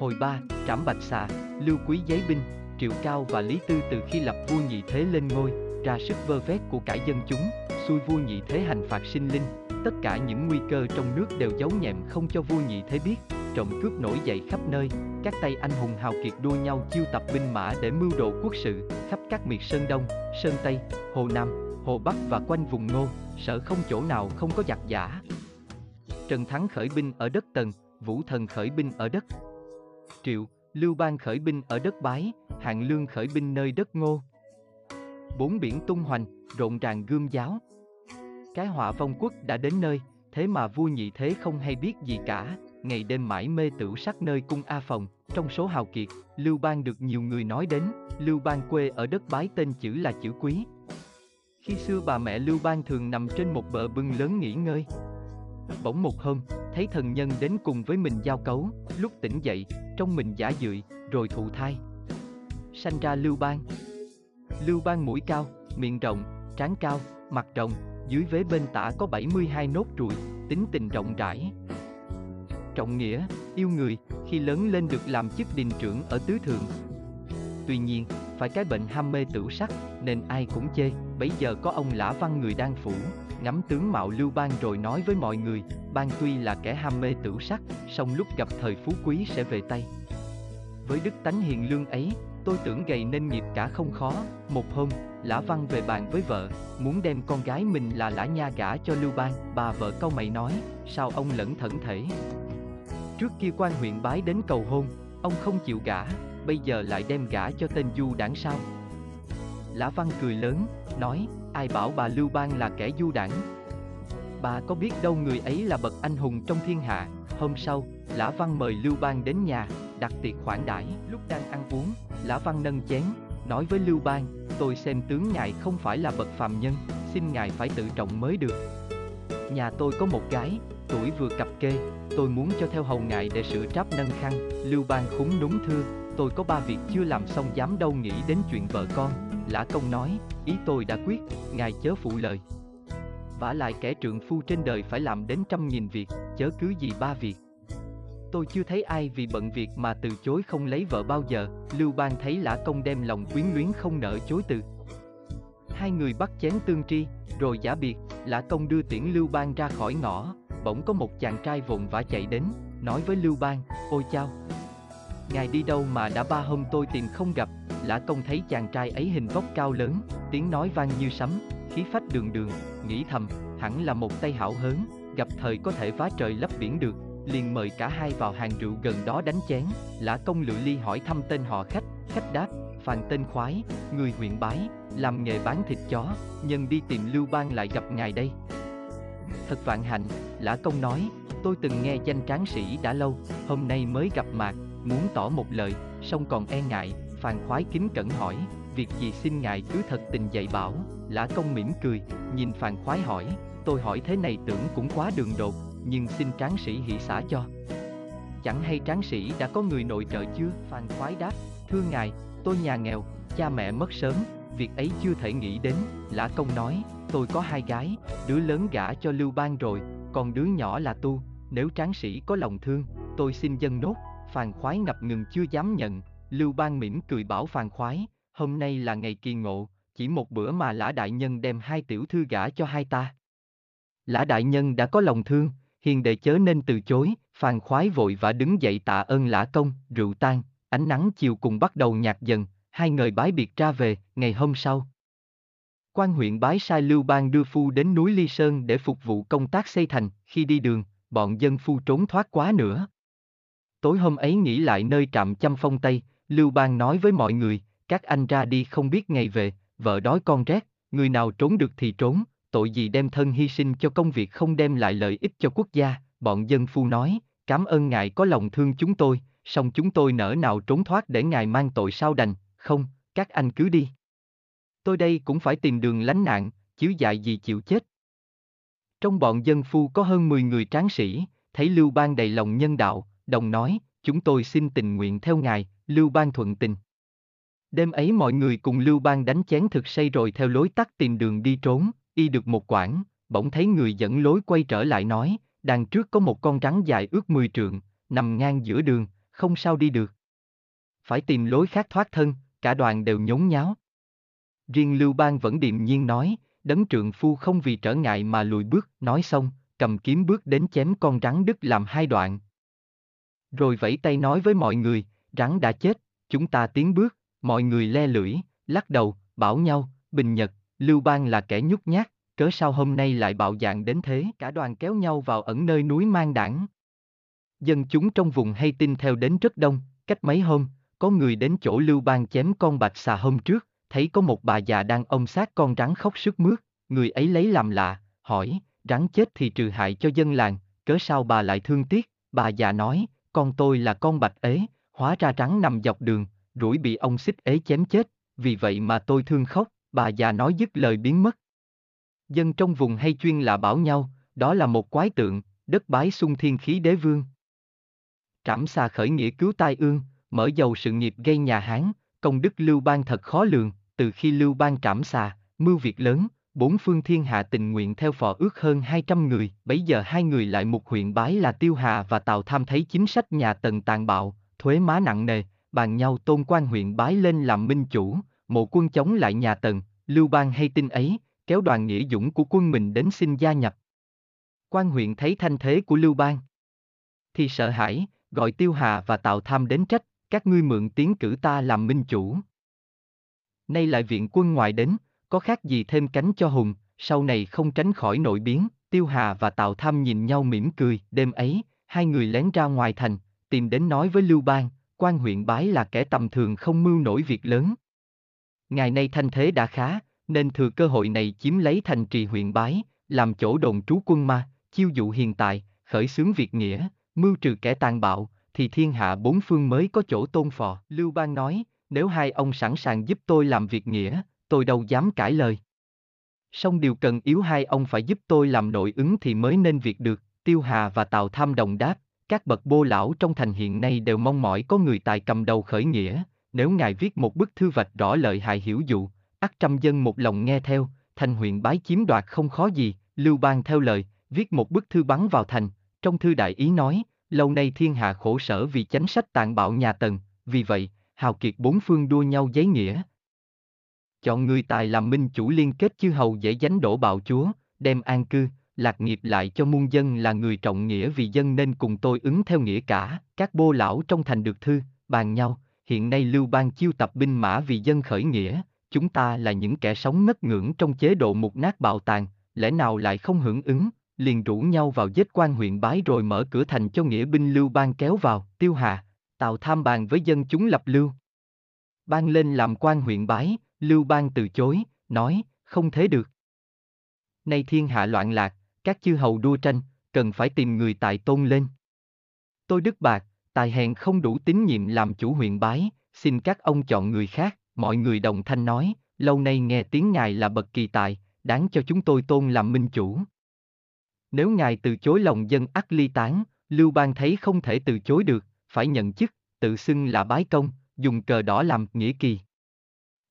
Hồi ba, trảm bạch xà, lưu quý giấy binh, triệu cao và lý tư từ khi lập vua nhị thế lên ngôi, ra sức vơ vét của cải dân chúng, xui vua nhị thế hành phạt sinh linh. Tất cả những nguy cơ trong nước đều giấu nhẹm không cho vua nhị thế biết, trộm cướp nổi dậy khắp nơi, các tay anh hùng hào kiệt đua nhau chiêu tập binh mã để mưu đồ quốc sự, khắp các miệt Sơn Đông, Sơn Tây, Hồ Nam, Hồ Bắc và quanh vùng Ngô, sợ không chỗ nào không có giặc giả. Trần Thắng khởi binh ở đất Tần, Vũ Thần khởi binh ở đất Triệu, Lưu Bang khởi binh ở đất Bái, Hạng Lương khởi binh nơi đất Ngô. Bốn biển tung hoành, rộn ràng gươm giáo. Cái họa vong quốc đã đến nơi, thế mà vua nhị thế không hay biết gì cả, ngày đêm mãi mê tửu sắc nơi cung A Phòng. Trong số hào kiệt, Lưu Bang được nhiều người nói đến, Lưu Bang quê ở đất Bái tên chữ là chữ Quý. Khi xưa bà mẹ Lưu Bang thường nằm trên một bờ bưng lớn nghỉ ngơi. Bỗng một hôm, thấy thần nhân đến cùng với mình giao cấu, lúc tỉnh dậy, trong mình giả dưỡi, rồi thụ thai. Sanh ra Lưu Bang. Lưu Bang mũi cao, miệng rộng, trán cao, mặt rộng, dưới vế bên tả có 72 nốt ruồi, tính tình rộng rãi. Trọng nghĩa, yêu người, khi lớn lên được làm chức đình trưởng ở tứ thượng. Tuy nhiên, phải cái bệnh ham mê tửu sắc, nên ai cũng chê, bấy giờ có ông lã văn người đang phủ, ngắm tướng mạo lưu bang rồi nói với mọi người, ban tuy là kẻ ham mê tửu sắc, song lúc gặp thời phú quý sẽ về tay. Với đức tánh hiền lương ấy, tôi tưởng gầy nên nghiệp cả không khó, một hôm, Lã Văn về bàn với vợ, muốn đem con gái mình là Lã Nha gả cho Lưu Bang, bà vợ câu mày nói, sao ông lẫn thẩn thể. Trước kia quan huyện bái đến cầu hôn, ông không chịu gả, bây giờ lại đem gả cho tên du đảng sao. Lã Văn cười lớn, nói, ai bảo bà Lưu Bang là kẻ du đảng. Bà có biết đâu người ấy là bậc anh hùng trong thiên hạ, hôm sau, Lã Văn mời Lưu Bang đến nhà, đặt tiệc khoản đãi lúc đang ăn uống, Lã Văn nâng chén, nói với Lưu Bang, tôi xem tướng ngài không phải là bậc phàm nhân, xin ngài phải tự trọng mới được. Nhà tôi có một gái, tuổi vừa cập kê, tôi muốn cho theo hầu ngài để sửa tráp nâng khăn, Lưu Bang khúng núng thưa, tôi có ba việc chưa làm xong dám đâu nghĩ đến chuyện vợ con, Lã Công nói, ý tôi đã quyết, ngài chớ phụ lời. vả lại kẻ trượng phu trên đời phải làm đến trăm nghìn việc, chớ cứ gì ba việc. Tôi chưa thấy ai vì bận việc mà từ chối không lấy vợ bao giờ, Lưu Bang thấy Lã Công đem lòng quyến luyến không nỡ chối từ. Hai người bắt chén tương tri, rồi giả biệt, Lã Công đưa tiễn Lưu Bang ra khỏi ngõ, bỗng có một chàng trai vội vã chạy đến, nói với Lưu Bang, ôi chao, Ngài đi đâu mà đã ba hôm tôi tìm không gặp, Lã công thấy chàng trai ấy hình vóc cao lớn, tiếng nói vang như sấm, khí phách đường đường, nghĩ thầm, hẳn là một tay hảo hớn, gặp thời có thể vá trời lấp biển được, liền mời cả hai vào hàng rượu gần đó đánh chén, Lã công lự ly hỏi thăm tên họ khách, khách đáp, phàn tên khoái, người huyện bái, làm nghề bán thịt chó, nhân đi tìm Lưu Bang lại gặp ngài đây. Thật vạn hạnh, Lã công nói, tôi từng nghe danh tráng sĩ đã lâu, hôm nay mới gặp mặt, muốn tỏ một lời, song còn e ngại, phàn khoái kính cẩn hỏi, việc gì xin ngài cứ thật tình dạy bảo, lã công mỉm cười, nhìn phàn khoái hỏi, tôi hỏi thế này tưởng cũng quá đường đột, nhưng xin tráng sĩ hỷ xả cho. Chẳng hay tráng sĩ đã có người nội trợ chưa? Phàn khoái đáp, thưa ngài, tôi nhà nghèo, cha mẹ mất sớm, việc ấy chưa thể nghĩ đến, lã công nói, tôi có hai gái, đứa lớn gả cho Lưu Bang rồi, còn đứa nhỏ là tu, nếu tráng sĩ có lòng thương, tôi xin dân nốt, Phàn khoái ngập ngừng chưa dám nhận, Lưu Bang mỉm cười bảo Phàn khoái, hôm nay là ngày kỳ ngộ, chỉ một bữa mà Lã Đại Nhân đem hai tiểu thư gả cho hai ta. Lã Đại Nhân đã có lòng thương, hiền đệ chớ nên từ chối, Phàn khoái vội vã đứng dậy tạ ơn Lã Công, rượu tan, ánh nắng chiều cùng bắt đầu nhạt dần, hai người bái biệt ra về, ngày hôm sau. Quan huyện bái sai Lưu Bang đưa phu đến núi Ly Sơn để phục vụ công tác xây thành, khi đi đường, bọn dân phu trốn thoát quá nữa. Tối hôm ấy nghỉ lại nơi trạm chăm phong Tây, Lưu Bang nói với mọi người, các anh ra đi không biết ngày về, vợ đói con rét, người nào trốn được thì trốn, tội gì đem thân hy sinh cho công việc không đem lại lợi ích cho quốc gia, bọn dân phu nói, cảm ơn ngài có lòng thương chúng tôi, song chúng tôi nỡ nào trốn thoát để ngài mang tội sao đành, không, các anh cứ đi. Tôi đây cũng phải tìm đường lánh nạn, chứ dại gì chịu chết. Trong bọn dân phu có hơn 10 người tráng sĩ, thấy Lưu Bang đầy lòng nhân đạo, đồng nói, chúng tôi xin tình nguyện theo ngài, Lưu Bang thuận tình. Đêm ấy mọi người cùng Lưu Bang đánh chén thực say rồi theo lối tắt tìm đường đi trốn, y được một quãng, bỗng thấy người dẫn lối quay trở lại nói, đằng trước có một con rắn dài ước 10 trượng, nằm ngang giữa đường, không sao đi được. Phải tìm lối khác thoát thân, cả đoàn đều nhốn nháo. Riêng Lưu Bang vẫn điềm nhiên nói, đấng trượng phu không vì trở ngại mà lùi bước, nói xong, cầm kiếm bước đến chém con rắn đứt làm hai đoạn. Rồi vẫy tay nói với mọi người, rắn đã chết, chúng ta tiến bước, mọi người le lưỡi, lắc đầu, bảo nhau, bình nhật, Lưu Bang là kẻ nhút nhát, cớ sao hôm nay lại bạo dạng đến thế, cả đoàn kéo nhau vào ẩn nơi núi mang đảng. Dân chúng trong vùng hay tin theo đến rất đông, cách mấy hôm, có người đến chỗ Lưu Bang chém con bạch xà hôm trước, thấy có một bà già đang ôm sát con rắn khóc sức mướt, người ấy lấy làm lạ, hỏi, rắn chết thì trừ hại cho dân làng, cớ sao bà lại thương tiếc, bà già nói, con tôi là con bạch ế, hóa ra trắng nằm dọc đường, rủi bị ông xích ế chém chết, vì vậy mà tôi thương khóc, bà già nói dứt lời biến mất. Dân trong vùng hay chuyên là bảo nhau, đó là một quái tượng, đất bái sung thiên khí đế vương. Trảm xà khởi nghĩa cứu tai ương, mở dầu sự nghiệp gây nhà Hán, công đức Lưu Bang thật khó lường, từ khi Lưu Bang trảm xà, mưu việc lớn, bốn phương thiên hạ tình nguyện theo phò ước hơn 200 người, bấy giờ hai người lại một huyện bái là Tiêu Hà và Tào Tham thấy chính sách nhà Tần tàn bạo, thuế má nặng nề, bàn nhau tôn quan huyện bái lên làm minh chủ, mộ quân chống lại nhà Tần, Lưu Bang hay tin ấy, kéo đoàn nghĩa dũng của quân mình đến xin gia nhập. Quan huyện thấy thanh thế của Lưu Bang, thì sợ hãi, gọi Tiêu Hà và Tào Tham đến trách, các ngươi mượn tiếng cử ta làm minh chủ. Nay lại viện quân ngoài đến, có khác gì thêm cánh cho hùng, sau này không tránh khỏi nội biến, Tiêu Hà và Tào Tham nhìn nhau mỉm cười, đêm ấy, hai người lén ra ngoài thành, tìm đến nói với Lưu Bang, quan huyện bái là kẻ tầm thường không mưu nổi việc lớn. Ngày nay thanh thế đã khá, nên thừa cơ hội này chiếm lấy thành trì huyện bái, làm chỗ đồn trú quân ma, chiêu dụ hiện tại, khởi xướng việc nghĩa, mưu trừ kẻ tàn bạo, thì thiên hạ bốn phương mới có chỗ tôn phò. Lưu Bang nói, nếu hai ông sẵn sàng giúp tôi làm việc nghĩa, tôi đâu dám cãi lời. Song điều cần yếu hai ông phải giúp tôi làm nội ứng thì mới nên việc được, Tiêu Hà và Tào Tham đồng đáp, các bậc bô lão trong thành hiện nay đều mong mỏi có người tài cầm đầu khởi nghĩa, nếu ngài viết một bức thư vạch rõ lợi hại hiểu dụ, ắt trăm dân một lòng nghe theo, thành huyện bái chiếm đoạt không khó gì, Lưu Bang theo lời, viết một bức thư bắn vào thành, trong thư đại ý nói, lâu nay thiên hạ khổ sở vì chánh sách tàn bạo nhà Tần, vì vậy, hào kiệt bốn phương đua nhau giấy nghĩa. Chọn người tài làm minh chủ liên kết chư hầu dễ dánh đổ bạo chúa, đem an cư, lạc nghiệp lại cho muôn dân là người trọng nghĩa vì dân nên cùng tôi ứng theo nghĩa cả, các bô lão trong thành được thư, bàn nhau, hiện nay lưu bang chiêu tập binh mã vì dân khởi nghĩa, chúng ta là những kẻ sống ngất ngưỡng trong chế độ mục nát bạo tàn, lẽ nào lại không hưởng ứng, liền rủ nhau vào giết quan huyện bái rồi mở cửa thành cho nghĩa binh lưu bang kéo vào, tiêu hà, tào tham bàn với dân chúng lập lưu. Ban lên làm quan huyện bái, lưu bang từ chối, nói, không thế được. Nay thiên hạ loạn lạc, các chư hầu đua tranh, cần phải tìm người tài tôn lên. Tôi đức bạc, tài hèn không đủ tín nhiệm làm chủ huyện bái, xin các ông chọn người khác, mọi người đồng thanh nói, lâu nay nghe tiếng ngài là bậc kỳ tài, đáng cho chúng tôi tôn làm minh chủ. Nếu ngài từ chối lòng dân ắt ly tán, Lưu Bang thấy không thể từ chối được, phải nhận chức, tự xưng là bái công, dùng cờ đỏ làm nghĩa kỳ.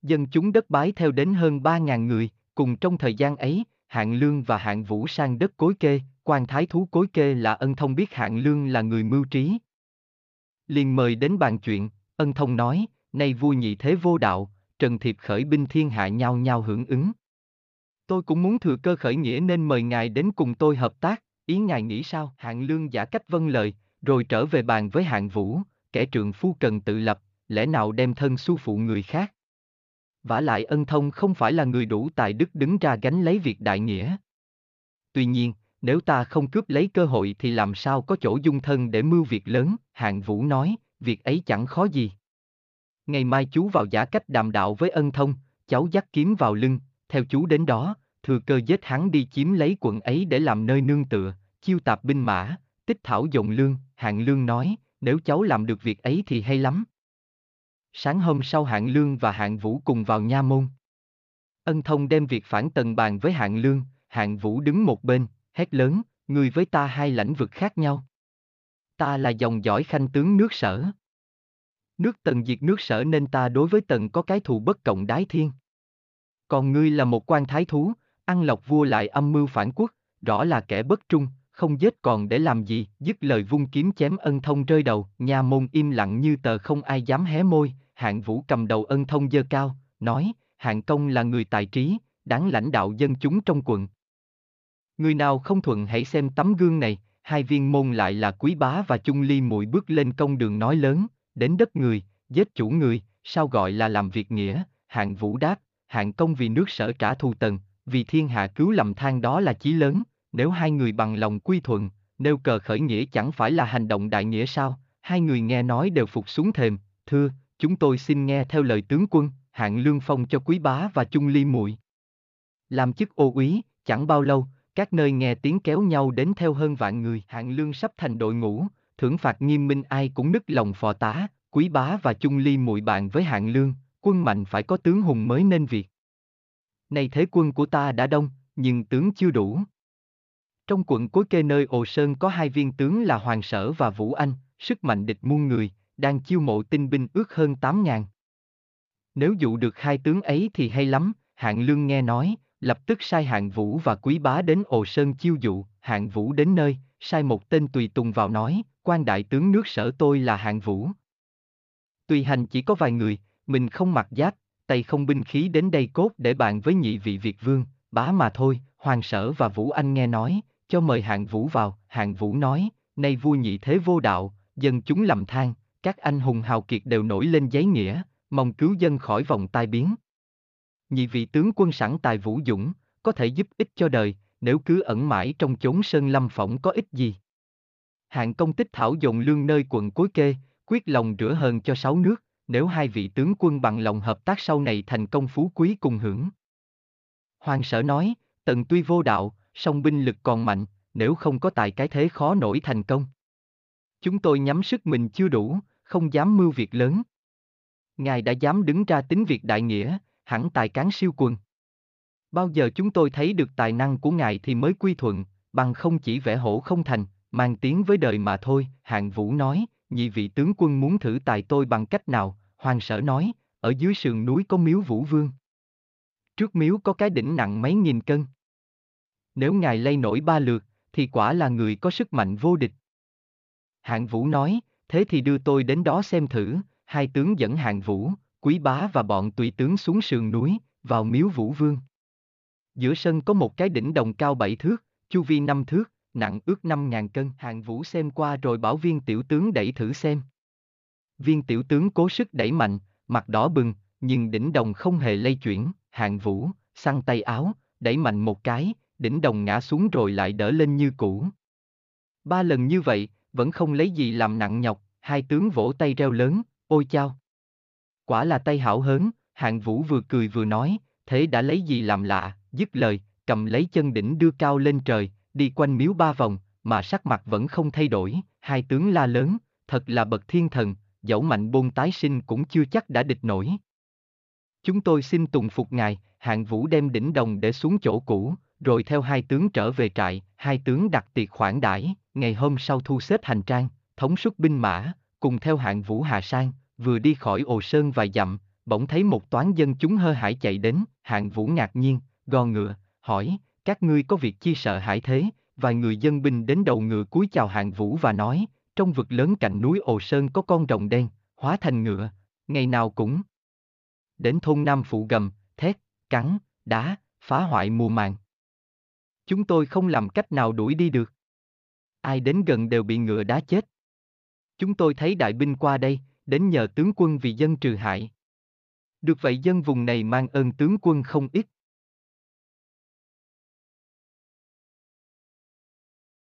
Dân chúng đất bái theo đến hơn 3.000 người, cùng trong thời gian ấy, Hạng Lương và Hạng Vũ sang đất cối kê, quan thái thú cối kê là ân thông biết Hạng Lương là người mưu trí. liền mời đến bàn chuyện, ân thông nói, nay vui nhị thế vô đạo, Trần Thiệp khởi binh thiên hạ nhau nhau hưởng ứng. Tôi cũng muốn thừa cơ khởi nghĩa nên mời ngài đến cùng tôi hợp tác, ý ngài nghĩ sao? Hạng lương giả cách vâng lời, rồi trở về bàn với hạng vũ, kẻ trượng phu cần tự lập, lẽ nào đem thân su phụ người khác vả lại ân thông không phải là người đủ tài đức đứng ra gánh lấy việc đại nghĩa. Tuy nhiên, nếu ta không cướp lấy cơ hội thì làm sao có chỗ dung thân để mưu việc lớn, hạng vũ nói, việc ấy chẳng khó gì. Ngày mai chú vào giả cách đàm đạo với ân thông, cháu dắt kiếm vào lưng, theo chú đến đó, thừa cơ giết hắn đi chiếm lấy quận ấy để làm nơi nương tựa, chiêu tạp binh mã, tích thảo dồn lương, hạng lương nói, nếu cháu làm được việc ấy thì hay lắm. Sáng hôm sau hạng lương và hạng vũ cùng vào nha môn. Ân thông đem việc phản tần bàn với hạng lương, hạng vũ đứng một bên, hét lớn, người với ta hai lãnh vực khác nhau. Ta là dòng dõi khanh tướng nước sở. Nước tần diệt nước sở nên ta đối với tần có cái thù bất cộng đái thiên. Còn ngươi là một quan thái thú, ăn lộc vua lại âm mưu phản quốc, rõ là kẻ bất trung, không giết còn để làm gì, dứt lời vung kiếm chém ân thông rơi đầu, nhà môn im lặng như tờ không ai dám hé môi, hạng vũ cầm đầu ân thông dơ cao, nói, hạng công là người tài trí, đáng lãnh đạo dân chúng trong quận. Người nào không thuận hãy xem tấm gương này, hai viên môn lại là quý bá và chung ly muội bước lên công đường nói lớn, đến đất người, giết chủ người, sao gọi là làm việc nghĩa, hạng vũ đáp, hạng công vì nước sở trả thù tần, vì thiên hạ cứu lầm than đó là chí lớn, nếu hai người bằng lòng quy thuận, nêu cờ khởi nghĩa chẳng phải là hành động đại nghĩa sao, hai người nghe nói đều phục xuống thềm, thưa, chúng tôi xin nghe theo lời tướng quân, hạng lương phong cho quý bá và chung ly muội. Làm chức ô úy, chẳng bao lâu, các nơi nghe tiếng kéo nhau đến theo hơn vạn người, hạng lương sắp thành đội ngũ, thưởng phạt nghiêm minh ai cũng nức lòng phò tá, quý bá và chung ly muội bạn với hạng lương, quân mạnh phải có tướng hùng mới nên việc. Này thế quân của ta đã đông, nhưng tướng chưa đủ. Trong quận cuối Kê nơi Ồ Sơn có hai viên tướng là Hoàng Sở và Vũ Anh, sức mạnh địch muôn người, đang chiêu mộ tinh binh ước hơn 8 ngàn. Nếu dụ được hai tướng ấy thì hay lắm, hạng lương nghe nói, lập tức sai hạng vũ và quý bá đến Ồ Sơn chiêu dụ, hạng vũ đến nơi, sai một tên tùy tùng vào nói, quan đại tướng nước sở tôi là hạng vũ. Tùy hành chỉ có vài người, mình không mặc giáp, tay không binh khí đến đây cốt để bàn với nhị vị Việt vương, bá mà thôi, hoàng sở và vũ anh nghe nói, cho mời hạng vũ vào, hạng vũ nói, nay vua nhị thế vô đạo, dân chúng lầm than, các anh hùng hào kiệt đều nổi lên giấy nghĩa, mong cứu dân khỏi vòng tai biến. Nhị vị tướng quân sẵn tài vũ dũng, có thể giúp ích cho đời, nếu cứ ẩn mãi trong chốn sơn lâm phỏng có ích gì. Hạng công tích thảo dồn lương nơi quận cối kê, quyết lòng rửa hờn cho sáu nước, nếu hai vị tướng quân bằng lòng hợp tác sau này thành công phú quý cùng hưởng. Hoàng sở nói, tần tuy vô đạo, song binh lực còn mạnh, nếu không có tài cái thế khó nổi thành công. Chúng tôi nhắm sức mình chưa đủ, không dám mưu việc lớn. Ngài đã dám đứng ra tính việc đại nghĩa, hẳn tài cán siêu quần. Bao giờ chúng tôi thấy được tài năng của ngài thì mới quy thuận, bằng không chỉ vẽ hổ không thành, mang tiếng với đời mà thôi, hạng vũ nói, nhị vị tướng quân muốn thử tài tôi bằng cách nào, hoàng sở nói, ở dưới sườn núi có miếu vũ vương. Trước miếu có cái đỉnh nặng mấy nghìn cân. Nếu ngài lay nổi ba lượt, thì quả là người có sức mạnh vô địch. Hạng Vũ nói, thế thì đưa tôi đến đó xem thử, hai tướng dẫn Hạng Vũ, Quý Bá và bọn tùy tướng xuống sườn núi, vào miếu Vũ Vương. Giữa sân có một cái đỉnh đồng cao bảy thước, chu vi năm thước, nặng ước năm ngàn cân. Hạng Vũ xem qua rồi bảo viên tiểu tướng đẩy thử xem. Viên tiểu tướng cố sức đẩy mạnh, mặt đỏ bừng, nhưng đỉnh đồng không hề lay chuyển, Hạng Vũ, săn tay áo, đẩy mạnh một cái, đỉnh đồng ngã xuống rồi lại đỡ lên như cũ. Ba lần như vậy, vẫn không lấy gì làm nặng nhọc, hai tướng vỗ tay reo lớn, ôi chao. Quả là tay hảo hớn, hạng vũ vừa cười vừa nói, thế đã lấy gì làm lạ, dứt lời, cầm lấy chân đỉnh đưa cao lên trời, đi quanh miếu ba vòng, mà sắc mặt vẫn không thay đổi, hai tướng la lớn, thật là bậc thiên thần, dẫu mạnh bôn tái sinh cũng chưa chắc đã địch nổi. Chúng tôi xin tùng phục ngài, hạng vũ đem đỉnh đồng để xuống chỗ cũ, rồi theo hai tướng trở về trại, hai tướng đặt tiệc khoản đãi, ngày hôm sau thu xếp hành trang, thống suất binh mã, cùng theo hạng vũ Hà Sang, vừa đi khỏi ồ sơn vài dặm, bỗng thấy một toán dân chúng hơ hải chạy đến, hạng vũ ngạc nhiên, gò ngựa, hỏi, các ngươi có việc chi sợ hãi thế, vài người dân binh đến đầu ngựa cúi chào hạng vũ và nói, trong vực lớn cạnh núi ồ sơn có con rồng đen, hóa thành ngựa, ngày nào cũng đến thôn Nam Phụ gầm, thét, cắn, đá, phá hoại mùa màng. Chúng tôi không làm cách nào đuổi đi được. Ai đến gần đều bị ngựa đá chết. Chúng tôi thấy đại binh qua đây, đến nhờ tướng quân vì dân trừ hại. Được vậy dân vùng này mang ơn tướng quân không ít,